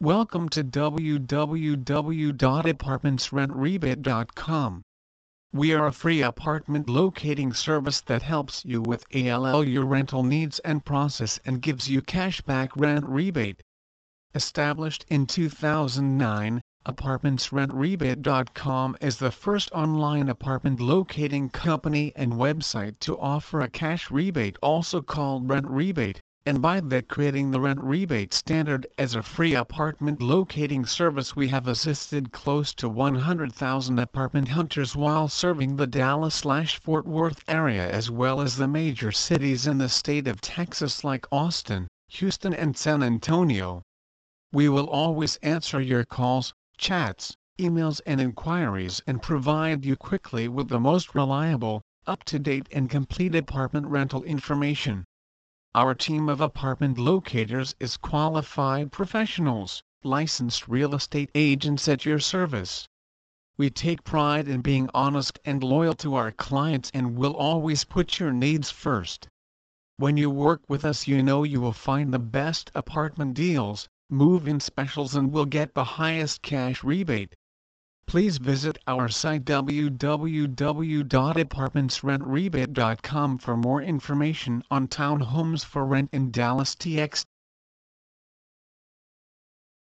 Welcome to www.apartmentsrentrebate.com. We are a free apartment locating service that helps you with ALL your rental needs and process and gives you cashback rent rebate. Established in 2009, ApartmentsRentRebate.com is the first online apartment locating company and website to offer a cash rebate also called rent rebate and by that creating the rent rebate standard as a free apartment locating service we have assisted close to 100,000 apartment hunters while serving the Dallas-Fort Worth area as well as the major cities in the state of Texas like Austin, Houston and San Antonio. We will always answer your calls, chats, emails and inquiries and provide you quickly with the most reliable, up-to-date and complete apartment rental information. Our team of apartment locators is qualified professionals, licensed real estate agents at your service. We take pride in being honest and loyal to our clients and will always put your needs first. When you work with us you know you will find the best apartment deals, move-in specials and will get the highest cash rebate. Please visit our site www.apartmentsrentrebate.com for more information on townhomes for rent in Dallas TX.